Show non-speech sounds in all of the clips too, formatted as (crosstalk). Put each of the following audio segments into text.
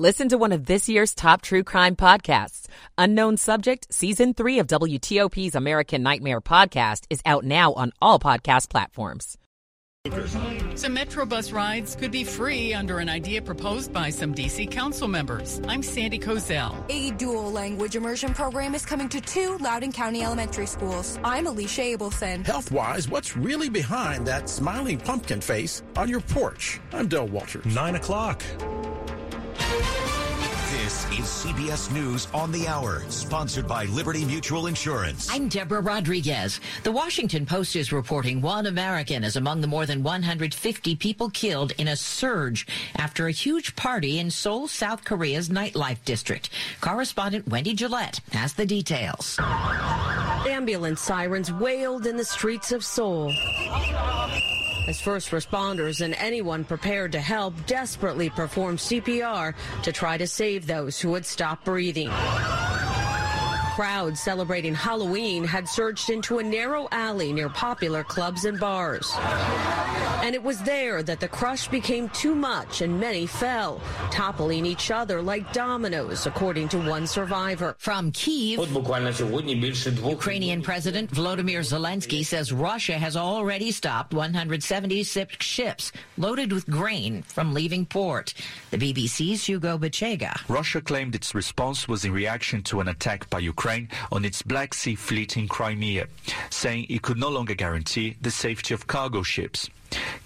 Listen to one of this year's top true crime podcasts. Unknown Subject, Season 3 of WTOP's American Nightmare podcast is out now on all podcast platforms. Some Metrobus rides could be free under an idea proposed by some DC council members. I'm Sandy Kozel. A dual language immersion program is coming to two Loudoun County elementary schools. I'm Alicia Abelson. Health wise, what's really behind that smiling pumpkin face on your porch? I'm Del Walters. Nine o'clock. This is CBS News on the Hour, sponsored by Liberty Mutual Insurance. I'm Deborah Rodriguez. The Washington Post is reporting one American is among the more than 150 people killed in a surge after a huge party in Seoul, South Korea's nightlife district. Correspondent Wendy Gillette has the details. Ambulance sirens wailed in the streets of Seoul as first responders and anyone prepared to help desperately performed CPR to try to save those who had stopped breathing. Crowds celebrating Halloween had surged into a narrow alley near popular clubs and bars. And it was there that the crush became too much and many fell, toppling each other like dominoes, according to one survivor. From Kiev, Ukrainian President Volodymyr Zelensky says Russia has already stopped 176 ships loaded with grain from leaving port. The BBC's Hugo Bachega. Russia claimed its response was in reaction to an attack by Ukraine on its Black Sea fleet in Crimea, saying it could no longer guarantee the safety of cargo ships.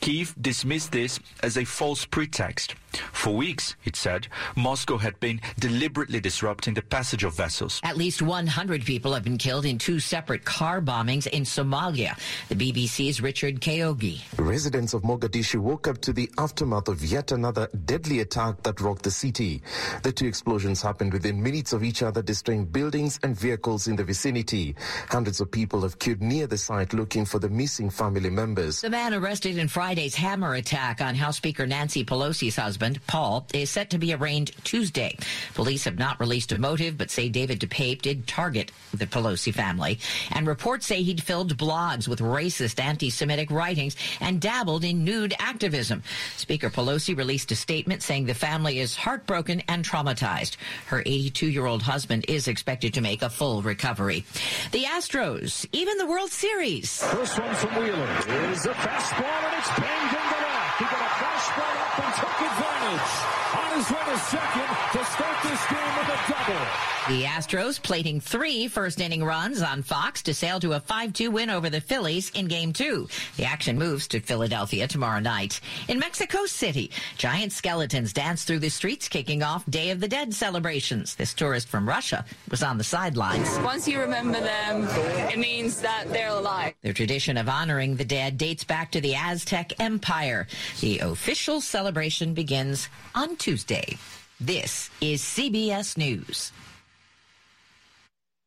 Kiev dismissed this as a false pretext. For weeks, it said, Moscow had been deliberately disrupting the passage of vessels. At least 100 people have been killed in two separate car bombings in Somalia. The BBC's Richard Kagoe. Residents of Mogadishu woke up to the aftermath of yet another deadly attack that rocked the city. The two explosions happened within minutes of each other, destroying buildings and vehicles in the vicinity. Hundreds of people have queued near the site looking for the missing family members. The man arrested in Friday's hammer attack on House Speaker Nancy Pelosi's husband Paul, is set to be arraigned Tuesday. Police have not released a motive, but say David DePape did target the Pelosi family. And reports say he'd filled blogs with racist anti-Semitic writings and dabbled in nude activism. Speaker Pelosi released a statement saying the family is heartbroken and traumatized. Her 82-year-old husband is expected to make a full recovery. The Astros, even the World Series. First one from Wheeler is a fastball and it's banged into left. He got a fastball up and took advantage. On his way to second to start this game with a double. The Astros plating three first inning runs on Fox to sail to a 5-2 win over the Phillies in game two. The action moves to Philadelphia tomorrow night. In Mexico City, giant skeletons dance through the streets kicking off Day of the Dead celebrations. This tourist from Russia was on the sidelines. Once you remember them, it means that they're alive. Their tradition of honoring the dead dates back to the Aztec Empire. The official celebration begins on Tuesday. This is CBS News.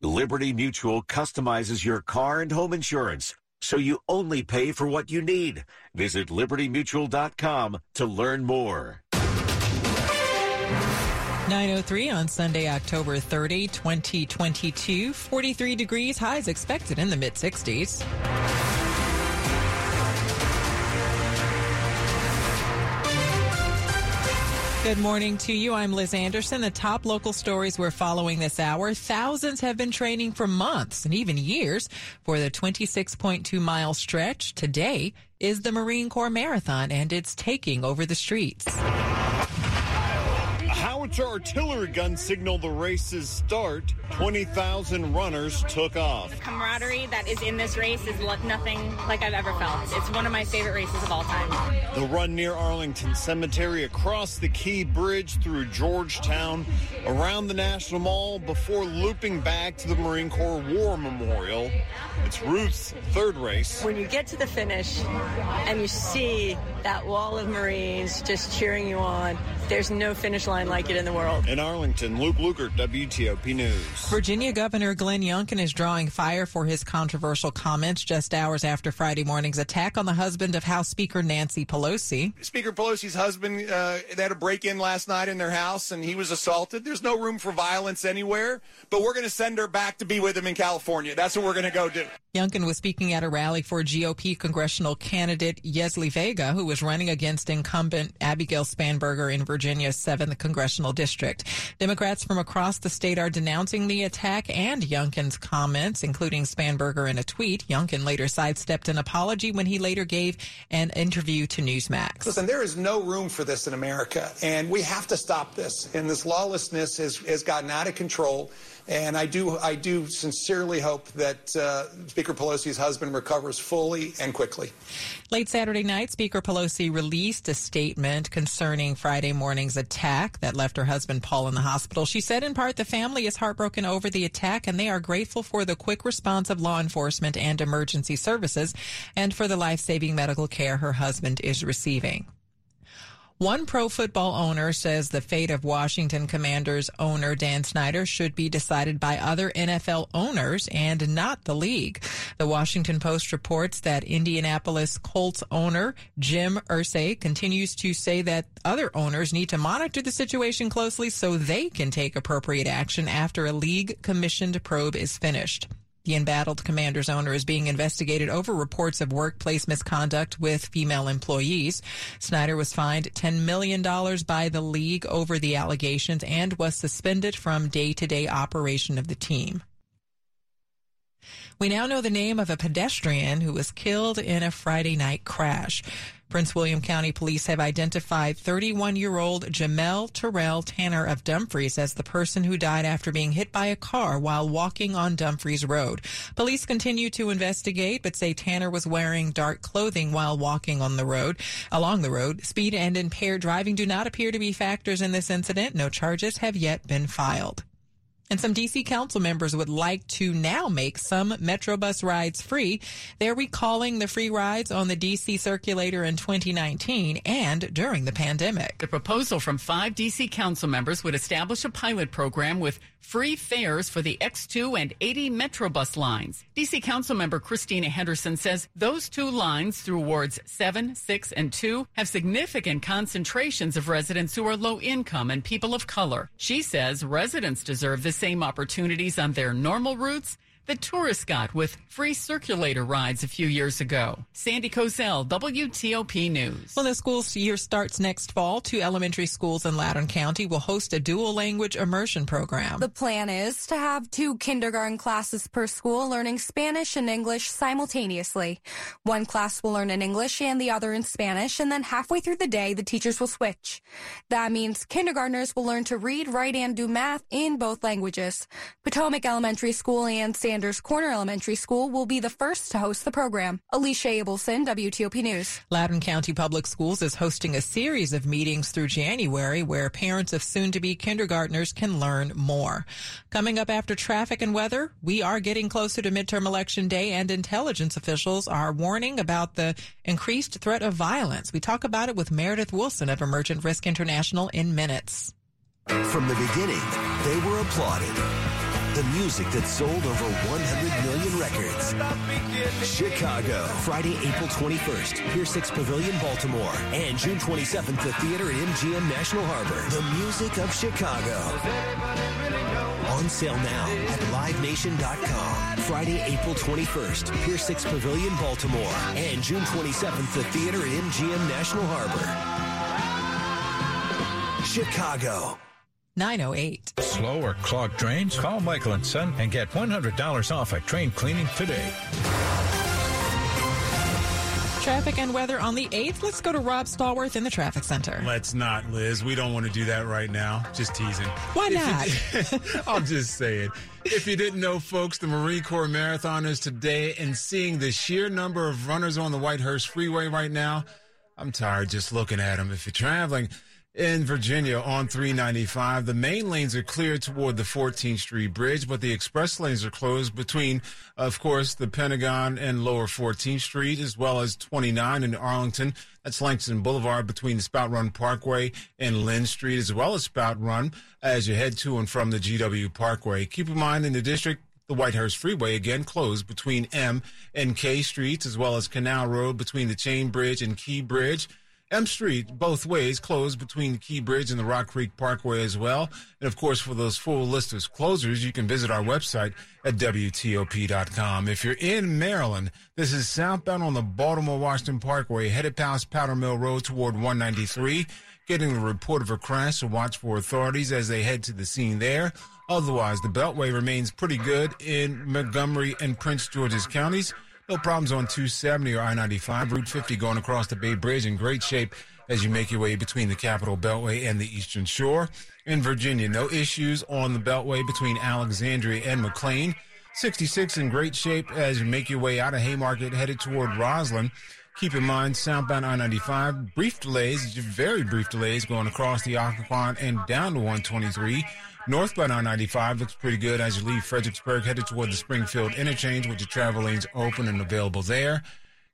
Liberty Mutual customizes your car and home insurance so you only pay for what you need. Visit libertymutual.com to learn more. 903 on Sunday, October 30, 2022. 43 degrees, highs expected in the mid 60s. Good morning to you. I'm Liz Anderson. The top local stories we're following this hour. Thousands have been training for months and even years for the 26.2 mile stretch. Today is the Marine Corps Marathon and it's taking over the streets. Howitzer artillery gun signaled the race's start. 20,000 runners took off. The camaraderie that is in this race is nothing like I've ever felt. It's one of my favorite races of all time. The run near Arlington Cemetery, across the Key Bridge through Georgetown, around the National Mall before looping back to the Marine Corps War Memorial. It's Ruth's third race. When you get to the finish and you see that wall of Marines just cheering you on, there's no finish line like it in the world. In Arlington, Luke Lukert, WTOP News. Virginia Governor Glenn Youngkin is drawing fire for his controversial comments just hours after Friday morning's attack on the husband of House Speaker Nancy Pelosi. Speaker Pelosi's husband, uh, they had a break in last night in their house and he was assaulted. There's no room for violence anywhere, but we're going to send her back to be with him in California. That's what we're going to go do. Youngkin was speaking at a rally for GOP congressional candidate Yesli Vega, who was running against incumbent Abigail Spanberger in Virginia's 7th congressional district. Democrats from across the state are denouncing the attack and Youngkin's comments, including Spanberger in a tweet. Youngkin later sidestepped an apology when he later gave an interview to Newsmax. Listen, there is no room for this in America, and we have to stop this. And this lawlessness has, has gotten out of control. And I do, I do sincerely hope that uh, Speaker Pelosi's husband recovers fully and quickly. Late Saturday night, Speaker Pelosi released a statement concerning Friday morning's attack that left her husband Paul in the hospital. She said, in part, the family is heartbroken over the attack and they are grateful for the quick response of law enforcement and emergency services and for the life saving medical care her husband is receiving. One pro football owner says the fate of Washington Commanders owner Dan Snyder should be decided by other NFL owners and not the league. The Washington Post reports that Indianapolis Colts owner Jim Irsay continues to say that other owners need to monitor the situation closely so they can take appropriate action after a league commissioned probe is finished. The embattled commander's owner is being investigated over reports of workplace misconduct with female employees. Snyder was fined $10 million by the league over the allegations and was suspended from day to day operation of the team. We now know the name of a pedestrian who was killed in a Friday night crash. Prince William County Police have identified 31 year old Jamel Terrell Tanner of Dumfries as the person who died after being hit by a car while walking on Dumfries Road. Police continue to investigate, but say Tanner was wearing dark clothing while walking on the road. Along the road, speed and impaired driving do not appear to be factors in this incident. No charges have yet been filed. And some DC council members would like to now make some Metrobus rides free. They're recalling the free rides on the DC circulator in 2019 and during the pandemic. The proposal from five DC council members would establish a pilot program with free fares for the X2 and 80 Metrobus lines. DC council member Christina Henderson says those two lines through wards 7, 6, and 2 have significant concentrations of residents who are low income and people of color. She says residents deserve the same opportunities on their normal routes that tourists got with free circulator rides a few years ago. Sandy Kozel, WTOP News. Well, the school year starts next fall. Two elementary schools in Loudoun County will host a dual language immersion program. The plan is to have two kindergarten classes per school learning Spanish and English simultaneously. One class will learn in English and the other in Spanish, and then halfway through the day, the teachers will switch. That means kindergartners will learn to read, write, and do math in both languages. Potomac Elementary School and San Sanders Corner Elementary School will be the first to host the program. Alicia Abelson, WTOP News. Loudoun County Public Schools is hosting a series of meetings through January where parents of soon-to-be kindergartners can learn more. Coming up after traffic and weather, we are getting closer to midterm election day and intelligence officials are warning about the increased threat of violence. We talk about it with Meredith Wilson of Emergent Risk International in minutes. From the beginning, they were applauded the music that sold over 100 million records. Chicago, Friday, April 21st, Pier 6 Pavilion, Baltimore, and June 27th, the theater at MGM National Harbor. The music of Chicago. On sale now at livenation.com. Friday, April 21st, Pier 6 Pavilion, Baltimore, and June 27th, the theater at MGM National Harbor. Chicago. 908. Slow or clogged drains? Call Michael and Son and get $100 off at drain cleaning today. Traffic and weather on the 8th. Let's go to Rob Stallworth in the traffic center. Let's not, Liz. We don't want to do that right now. Just teasing. Why not? (laughs) I'm just saying. If you didn't know, folks, the Marine Corps Marathon is today, and seeing the sheer number of runners on the Whitehurst Freeway right now, I'm tired just looking at them. If you're traveling, in Virginia on 395. The main lanes are cleared toward the 14th Street Bridge, but the express lanes are closed between, of course, the Pentagon and Lower 14th Street, as well as 29 in Arlington. That's Langston Boulevard between Spout Run Parkway and Lynn Street, as well as Spout Run as you head to and from the GW Parkway. Keep in mind in the district, the Whitehurst Freeway again closed between M and K Streets, as well as Canal Road between the Chain Bridge and Key Bridge. M Street, both ways, closed between the Key Bridge and the Rock Creek Parkway as well. And of course, for those full list of closures, you can visit our website at WTOP.com. If you're in Maryland, this is southbound on the Baltimore Washington Parkway, headed past Powder Mill Road toward 193. Getting the report of a crash, so watch for authorities as they head to the scene there. Otherwise, the Beltway remains pretty good in Montgomery and Prince George's counties. No problems on 270 or I-95. Route 50 going across the Bay Bridge in great shape as you make your way between the Capital Beltway and the Eastern Shore. In Virginia, no issues on the Beltway between Alexandria and McLean. 66 in great shape as you make your way out of Haymarket headed toward Rosslyn. Keep in mind, southbound I-95, brief delays, very brief delays going across the Occoquan and down to 123. Northbound I-95 looks pretty good as you leave Fredericksburg headed toward the Springfield interchange with the travel lanes open and available there.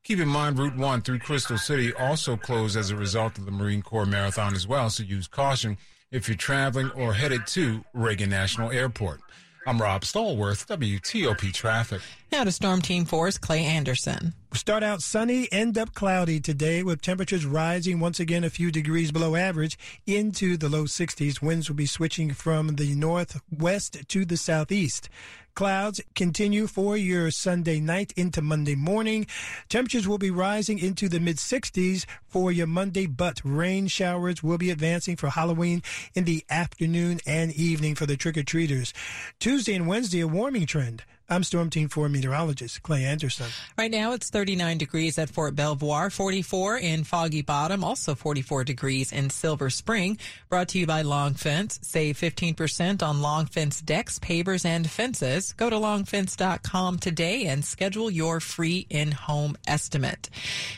Keep in mind, Route 1 through Crystal City also closed as a result of the Marine Corps Marathon as well, so use caution if you're traveling or headed to Reagan National Airport. I'm Rob Stallworth, WTOP Traffic. Now to Storm Team 4's Clay Anderson. Start out sunny, end up cloudy today with temperatures rising once again a few degrees below average into the low 60s. Winds will be switching from the northwest to the southeast. Clouds continue for your Sunday night into Monday morning. Temperatures will be rising into the mid 60s for your Monday, but rain showers will be advancing for Halloween in the afternoon and evening for the trick or treaters. Tuesday and Wednesday, a warming trend. I'm Storm Team 4 meteorologist Clay Anderson. Right now it's 39 degrees at Fort Belvoir, 44 in Foggy Bottom, also 44 degrees in Silver Spring. Brought to you by Long Fence. Save 15% on Long Fence decks, pavers, and fences. Go to longfence.com today and schedule your free in-home estimate.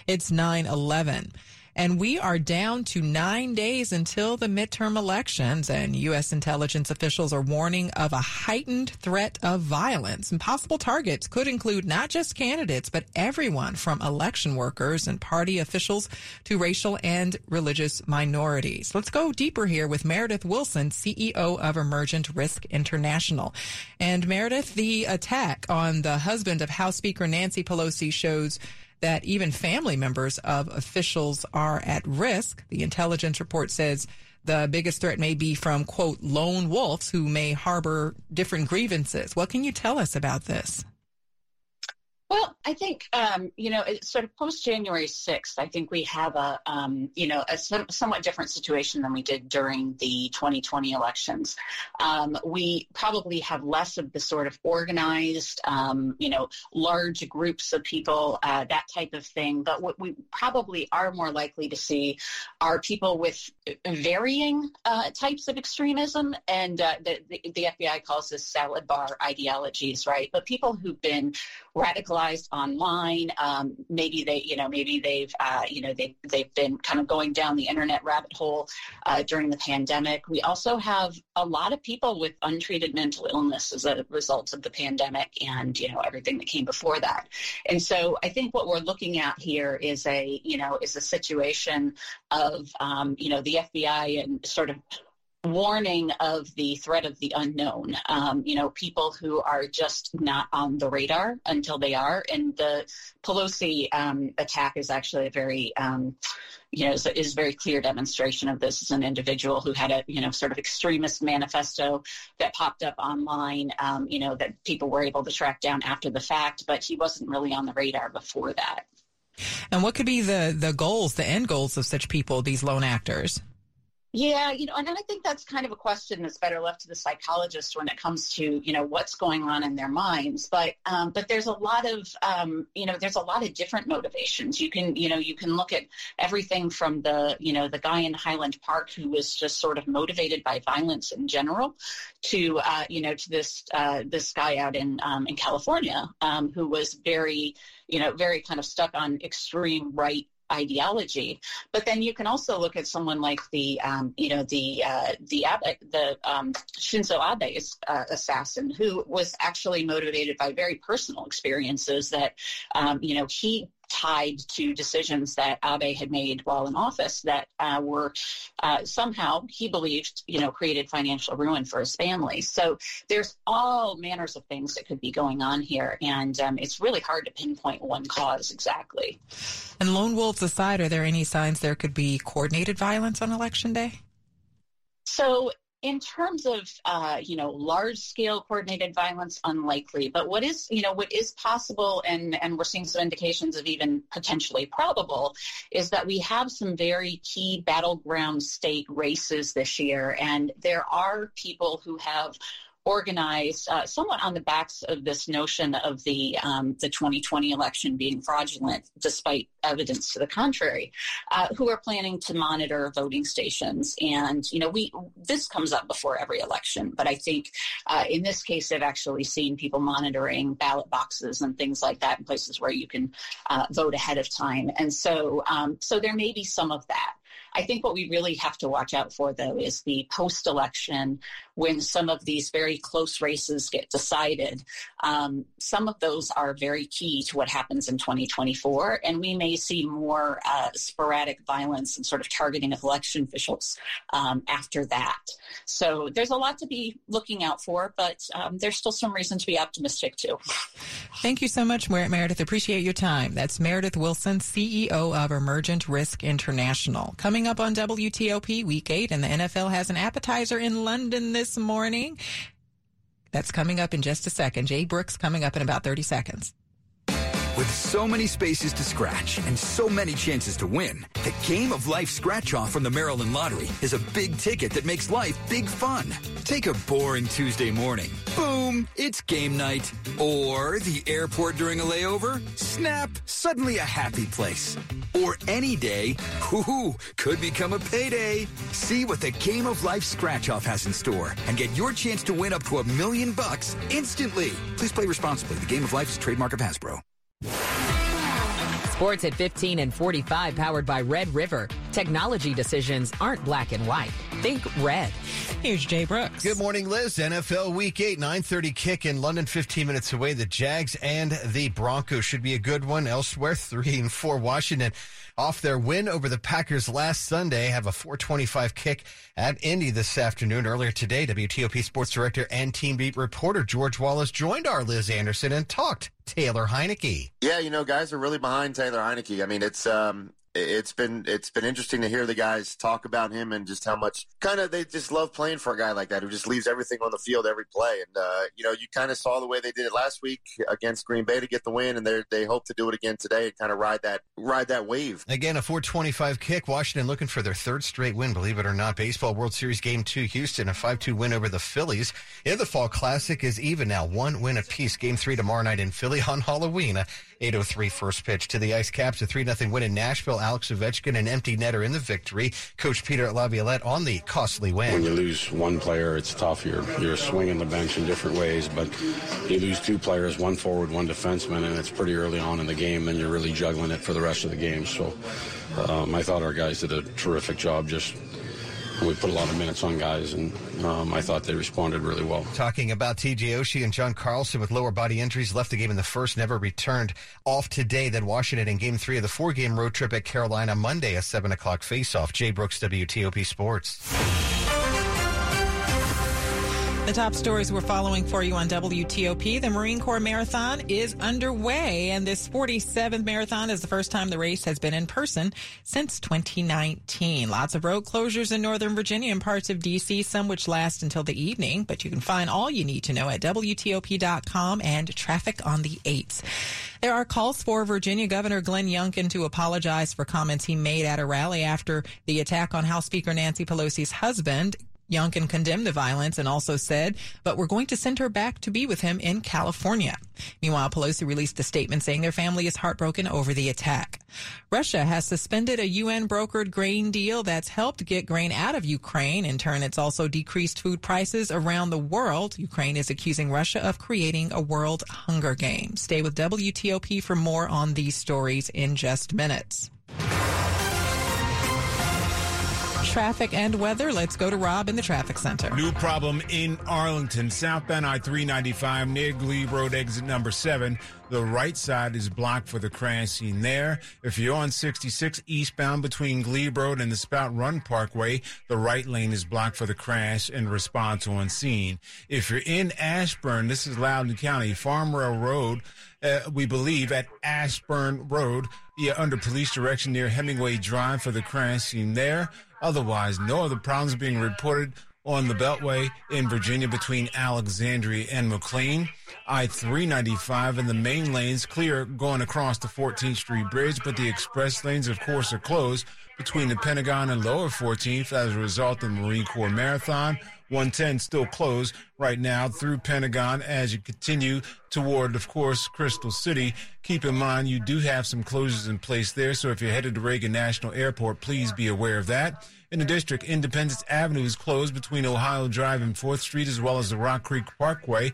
It's 911. And we are down to nine days until the midterm elections, and U.S. intelligence officials are warning of a heightened threat of violence. And possible targets could include not just candidates, but everyone from election workers and party officials to racial and religious minorities. Let's go deeper here with Meredith Wilson, CEO of Emergent Risk International. And Meredith, the attack on the husband of House Speaker Nancy Pelosi shows that even family members of officials are at risk. The intelligence report says the biggest threat may be from, quote, lone wolves who may harbor different grievances. What can you tell us about this? Well, I think um, you know, sort of post January sixth. I think we have a um, you know a some, somewhat different situation than we did during the 2020 elections. Um, we probably have less of the sort of organized, um, you know, large groups of people, uh, that type of thing. But what we probably are more likely to see are people with varying uh, types of extremism, and uh, the, the, the FBI calls this salad bar ideologies, right? But people who've been radicalized online. Um, maybe they, you know, maybe they've, uh, you know, they they've been kind of going down the internet rabbit hole uh, during the pandemic. We also have a lot of people with untreated mental illness as a result of the pandemic and you know everything that came before that. And so I think what we're looking at here is a, you know, is a situation of, um, you know, the FBI and sort of warning of the threat of the unknown. Um, you know, people who are just not on the radar until they are. And the Pelosi um, attack is actually a very, um, you know, is, is very clear demonstration of this as an individual who had a, you know, sort of extremist manifesto that popped up online, um, you know, that people were able to track down after the fact, but he wasn't really on the radar before that. And what could be the, the goals, the end goals of such people, these lone actors? Yeah, you know, and I think that's kind of a question that's better left to the psychologist when it comes to you know what's going on in their minds. But um, but there's a lot of um, you know there's a lot of different motivations. You can you know you can look at everything from the you know the guy in Highland Park who was just sort of motivated by violence in general, to uh, you know to this uh, this guy out in um, in California um, who was very you know very kind of stuck on extreme right ideology. But then you can also look at someone like the, um, you know, the uh, the Abe, the um, Shinzo Abe's uh, assassin, who was actually motivated by very personal experiences that, um, you know, he tied to decisions that Abe had made while in office that uh, were uh, somehow, he believed, you know, created financial ruin for his family. So there's all manners of things that could be going on here. And um, it's really hard to pinpoint one cause exactly. And lone wolves aside, are there any signs there could be coordinated violence on election day? So in terms of uh, you know large scale coordinated violence unlikely. But what is you know what is possible and and we're seeing some indications of even potentially probable is that we have some very key battleground state races this year. And there are people who have organized uh, somewhat on the backs of this notion of the um, the 2020 election being fraudulent, despite evidence to the contrary, uh, who are planning to monitor voting stations. And you know, we this comes up before every election, but I think uh, in this case, they've actually seen people monitoring ballot boxes and things like that in places where you can uh, vote ahead of time. And so, um, so there may be some of that. I think what we really have to watch out for, though, is the post election when some of these very close races get decided. Um, some of those are very key to what happens in 2024, and we may see more uh, sporadic violence and sort of targeting of election officials um, after that. So there's a lot to be looking out for, but um, there's still some reason to be optimistic too. Thank you so much, Meredith. Appreciate your time. That's Meredith Wilson, CEO of Emergent Risk International. Coming up on WTOP Week 8, and the NFL has an appetizer in London this this morning. That's coming up in just a second. Jay Brooks coming up in about 30 seconds. With so many spaces to scratch and so many chances to win, the Game of Life Scratch Off from the Maryland Lottery is a big ticket that makes life big fun. Take a boring Tuesday morning. Boom, it's game night. Or the airport during a layover. Snap, suddenly a happy place. Or any day, whoo, could become a payday. See what the Game of Life Scratch Off has in store and get your chance to win up to a million bucks instantly. Please play responsibly. The Game of Life is a trademark of Hasbro. Sports at 15 and 45 powered by Red River. Technology decisions aren't black and white. Think red. Here's Jay Brooks. Good morning, Liz. NFL Week 8, 9.30 kick in London, 15 minutes away. The Jags and the Broncos should be a good one. Elsewhere, (laughs) 3 and 4 Washington off their win over the Packers last Sunday. Have a 425 kick at Indy this afternoon. Earlier today, WTOP sports director and team beat reporter George Wallace joined our Liz Anderson and talked Taylor Heinicke. Yeah, you know, guys are really behind Taylor Heinicke. I mean, it's um, it's been it's been interesting to hear the guys talk about him and just how much kind of they just love playing for a guy like that who just leaves everything on the field every play. And uh, you know, you kind of saw the way they did it last week against Green Bay to get the win, and they they hope to do it again today and kind of ride that ride that wave. Again, a 425 kick. Washington looking for their third straight win. Believe it or not, baseball World Series Game Two, Houston, a 5-2 win over the Phillies. In the Fall Classic is even now, one win apiece. Game three tomorrow night in Philly on Halloween. 803 first pitch to the Ice Caps, a 3 0 win in Nashville. Alex Ovechkin, an empty netter in the victory. Coach Peter Laviolette on the costly win. When you lose one player, it's tough. You're, you're swinging the bench in different ways, but you lose two players, one forward, one defenseman, and it's pretty early on in the game, and you're really juggling it for the rest of the game. So um, I thought our guys did a terrific job just we put a lot of minutes on guys, and um, I thought they responded really well. Talking about TJ Oshie and John Carlson with lower body injuries, left the game in the first, never returned. Off today, then Washington in game three of the four game road trip at Carolina Monday, a 7 o'clock face off. Jay Brooks, WTOP Sports. The top stories we're following for you on WTOP. The Marine Corps Marathon is underway, and this 47th marathon is the first time the race has been in person since 2019. Lots of road closures in Northern Virginia and parts of D.C., some which last until the evening, but you can find all you need to know at WTOP.com and traffic on the 8th. There are calls for Virginia Governor Glenn Youngkin to apologize for comments he made at a rally after the attack on House Speaker Nancy Pelosi's husband. Youngkin condemned the violence and also said, but we're going to send her back to be with him in California. Meanwhile, Pelosi released a statement saying their family is heartbroken over the attack. Russia has suspended a UN brokered grain deal that's helped get grain out of Ukraine. In turn, it's also decreased food prices around the world. Ukraine is accusing Russia of creating a world hunger game. Stay with WTOP for more on these stories in just minutes. Traffic and weather. Let's go to Rob in the traffic center. New problem in Arlington, southbound I 395 near Glebe Road, exit number seven. The right side is blocked for the crash scene there. If you're on 66 eastbound between Glebe Road and the Spout Run Parkway, the right lane is blocked for the crash and response on scene. If you're in Ashburn, this is Loudoun County, Farmwell Road, uh, we believe at Ashburn Road, yeah, under police direction near Hemingway Drive for the crash scene there. Otherwise, no other problems being reported on the Beltway in Virginia between Alexandria and McLean. I 395 and the main lanes clear going across the 14th Street Bridge, but the express lanes, of course, are closed between the Pentagon and Lower 14th as a result of the Marine Corps Marathon. 110 still closed right now through Pentagon as you continue toward, of course, Crystal City. Keep in mind you do have some closures in place there, so if you're headed to Reagan National Airport, please be aware of that. In the district, Independence Avenue is closed between Ohio Drive and 4th Street, as well as the Rock Creek Parkway.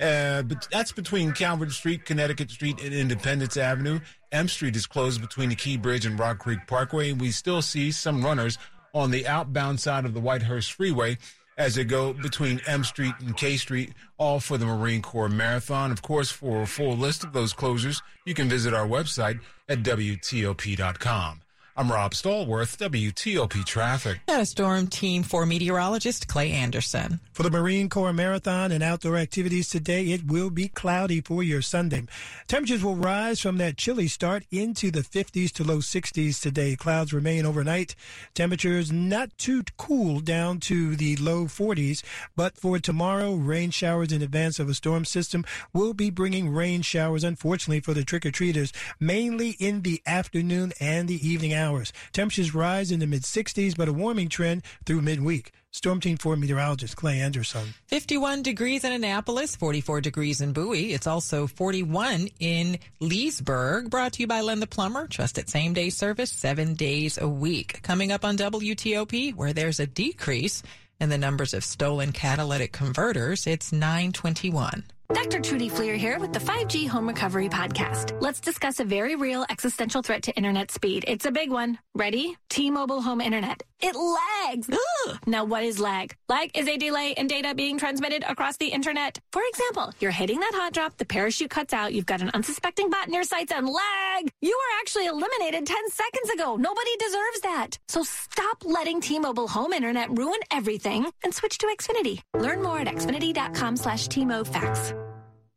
Uh, but that's between Calvert Street, Connecticut Street, and Independence Avenue. M Street is closed between the Key Bridge and Rock Creek Parkway. And we still see some runners on the outbound side of the Whitehurst Freeway as they go between M Street and K Street, all for the Marine Corps Marathon. Of course, for a full list of those closures, you can visit our website at WTOP.com. I'm Rob Stallworth, WTOP Traffic. And a storm team for meteorologist Clay Anderson. For the Marine Corps Marathon and outdoor activities today, it will be cloudy for your Sunday. Temperatures will rise from that chilly start into the 50s to low 60s today. Clouds remain overnight. Temperatures not too cool down to the low 40s, but for tomorrow, rain showers in advance of a storm system will be bringing rain showers, unfortunately, for the trick-or-treaters, mainly in the afternoon and the evening hours hours. Temperatures rise in the mid 60s, but a warming trend through midweek. Storm Team 4 meteorologist Clay Anderson. 51 degrees in Annapolis, 44 degrees in Bowie. It's also 41 in Leesburg. Brought to you by Len the Plumber. Trusted same day service seven days a week. Coming up on WTOP, where there's a decrease in the numbers of stolen catalytic converters, it's 921. Dr. Trudy Fleer here with the 5G Home Recovery Podcast. Let's discuss a very real existential threat to internet speed. It's a big one. Ready? T-Mobile Home Internet. It lags. (gasps) Now, what is lag? Lag is a delay in data being transmitted across the internet. For example, you're hitting that hot drop, the parachute cuts out, you've got an unsuspecting bot in your sights, and lag! You were actually eliminated 10 seconds ago. Nobody deserves that. So stop letting T-Mobile Home Internet ruin everything and switch to Xfinity. Learn more at xfinity.com slash T-MoFax.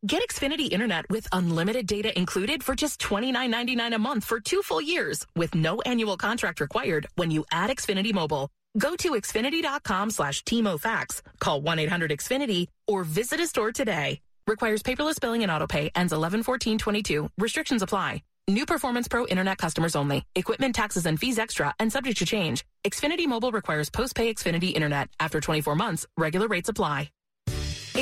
Get Xfinity Internet with unlimited data included for just $29.99 a month for two full years with no annual contract required when you add Xfinity Mobile. Go to Xfinity.com slash TMOFax, call 1-800-XFINITY, or visit a store today. Requires paperless billing and autopay, ends 11-14-22. Restrictions apply. New Performance Pro Internet customers only. Equipment taxes and fees extra and subject to change. Xfinity Mobile requires post-pay Xfinity Internet. After 24 months, regular rates apply.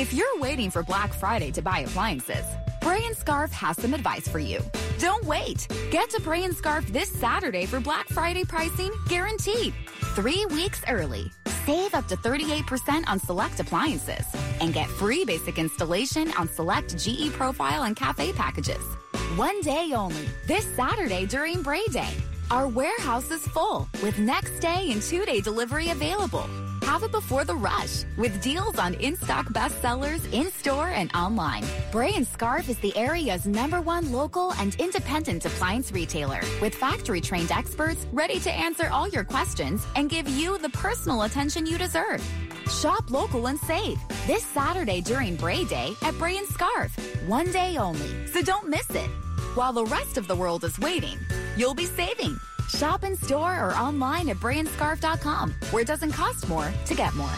If you're waiting for Black Friday to buy appliances, Bray and Scarff has some advice for you. Don't wait. Get to Bray and Scarff this Saturday for Black Friday pricing guaranteed. Three weeks early. Save up to 38% on select appliances and get free basic installation on select GE Profile and Cafe packages. One day only, this Saturday during Bray Day. Our warehouse is full with next day and two day delivery available. Have it before the rush with deals on in-stock bestsellers in-store and online. Bray and Scarff is the area's number one local and independent appliance retailer with factory-trained experts ready to answer all your questions and give you the personal attention you deserve. Shop local and save this Saturday during Bray Day at Bray and Scarff. One day only, so don't miss it. While the rest of the world is waiting, you'll be saving. Shop in store or online at brayandscarff.com, where it doesn't cost more to get more.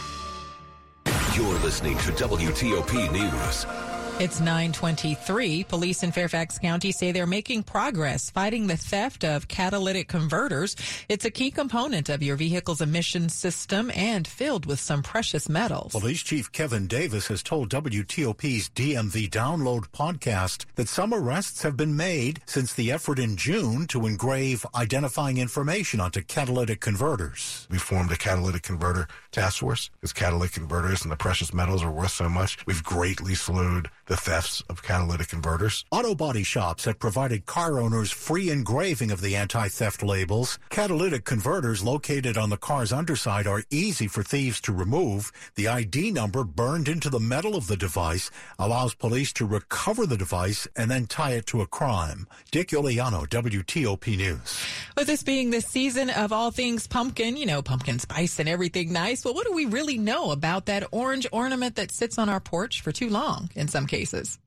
You're listening to WTOP News. It's 923. Police in Fairfax County say they're making progress fighting the theft of catalytic converters. It's a key component of your vehicle's emission system and filled with some precious metals. Police Chief Kevin Davis has told WTOP's DMV Download podcast that some arrests have been made since the effort in June to engrave identifying information onto catalytic converters. We formed a catalytic converter task force because catalytic converters and the precious metals are worth so much. We've greatly slowed the thefts of catalytic converters. Auto body shops have provided car owners free engraving of the anti-theft labels. Catalytic converters located on the car's underside are easy for thieves to remove. The ID number burned into the metal of the device allows police to recover the device and then tie it to a crime. Dick Iuliano, WTOP News. With this being the season of all things pumpkin, you know, pumpkin spice and everything nice, well, what do we really know about that orange ornament that sits on our porch for too long in some?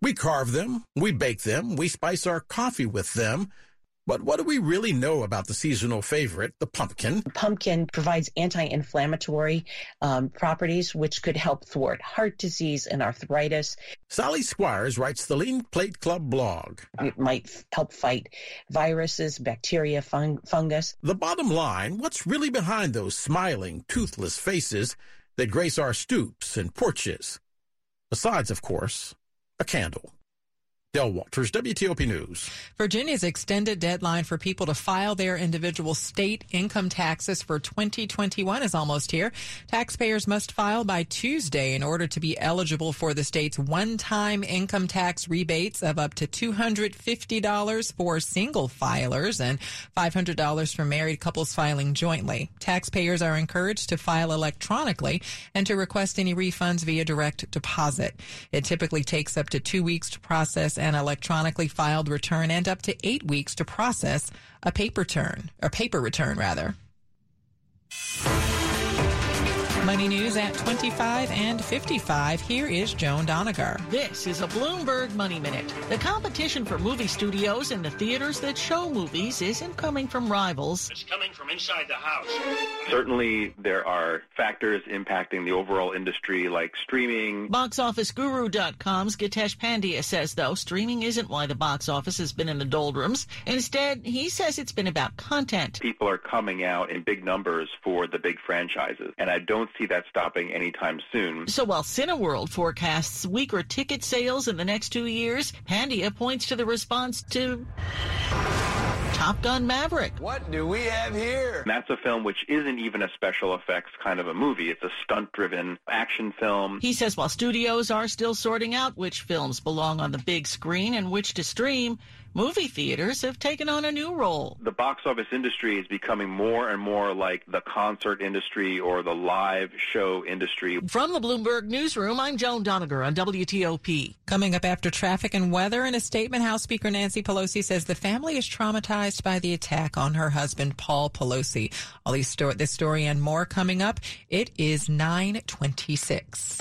We carve them, we bake them, we spice our coffee with them. But what do we really know about the seasonal favorite, the pumpkin? Pumpkin provides anti-inflammatory um, properties, which could help thwart heart disease and arthritis. Sally Squires writes the Lean Plate Club blog. It might f- help fight viruses, bacteria, fung- fungus. The bottom line, what's really behind those smiling, toothless faces that grace our stoops and porches? Besides, of course, a candle. Del Walters, WTOP News. Virginia's extended deadline for people to file their individual state income taxes for 2021 is almost here. Taxpayers must file by Tuesday in order to be eligible for the state's one-time income tax rebates of up to $250 for single filers and $500 for married couples filing jointly. Taxpayers are encouraged to file electronically and to request any refunds via direct deposit. It typically takes up to two weeks to process an electronically filed return and up to eight weeks to process a paper turn, or paper return rather. Money news at 25 and 55. Here is Joan Donegar. This is a Bloomberg Money Minute. The competition for movie studios and the theaters that show movies isn't coming from rivals. It's coming from inside the house. Certainly, there are factors impacting the overall industry like streaming. BoxOfficeGuru.com's Gitesh Pandya says, though, streaming isn't why the box office has been in the doldrums. Instead, he says it's been about content. People are coming out in big numbers for the big franchises, and I don't see that stopping anytime soon. So while Cineworld forecasts weaker ticket sales in the next two years, Pandya points to the response to Top Gun Maverick. What do we have here? And that's a film which isn't even a special effects kind of a movie. It's a stunt-driven action film. He says while studios are still sorting out which films belong on the big screen and which to stream, movie theaters have taken on a new role. The box office industry is becoming more and more like the concert industry or the live show industry. From the Bloomberg Newsroom, I'm Joan Donegar on WTOP. Coming up after traffic and weather in a statement, House Speaker Nancy Pelosi says the family is traumatized by the attack on her husband, Paul Pelosi. All these sto- this story and more coming up. It is 926.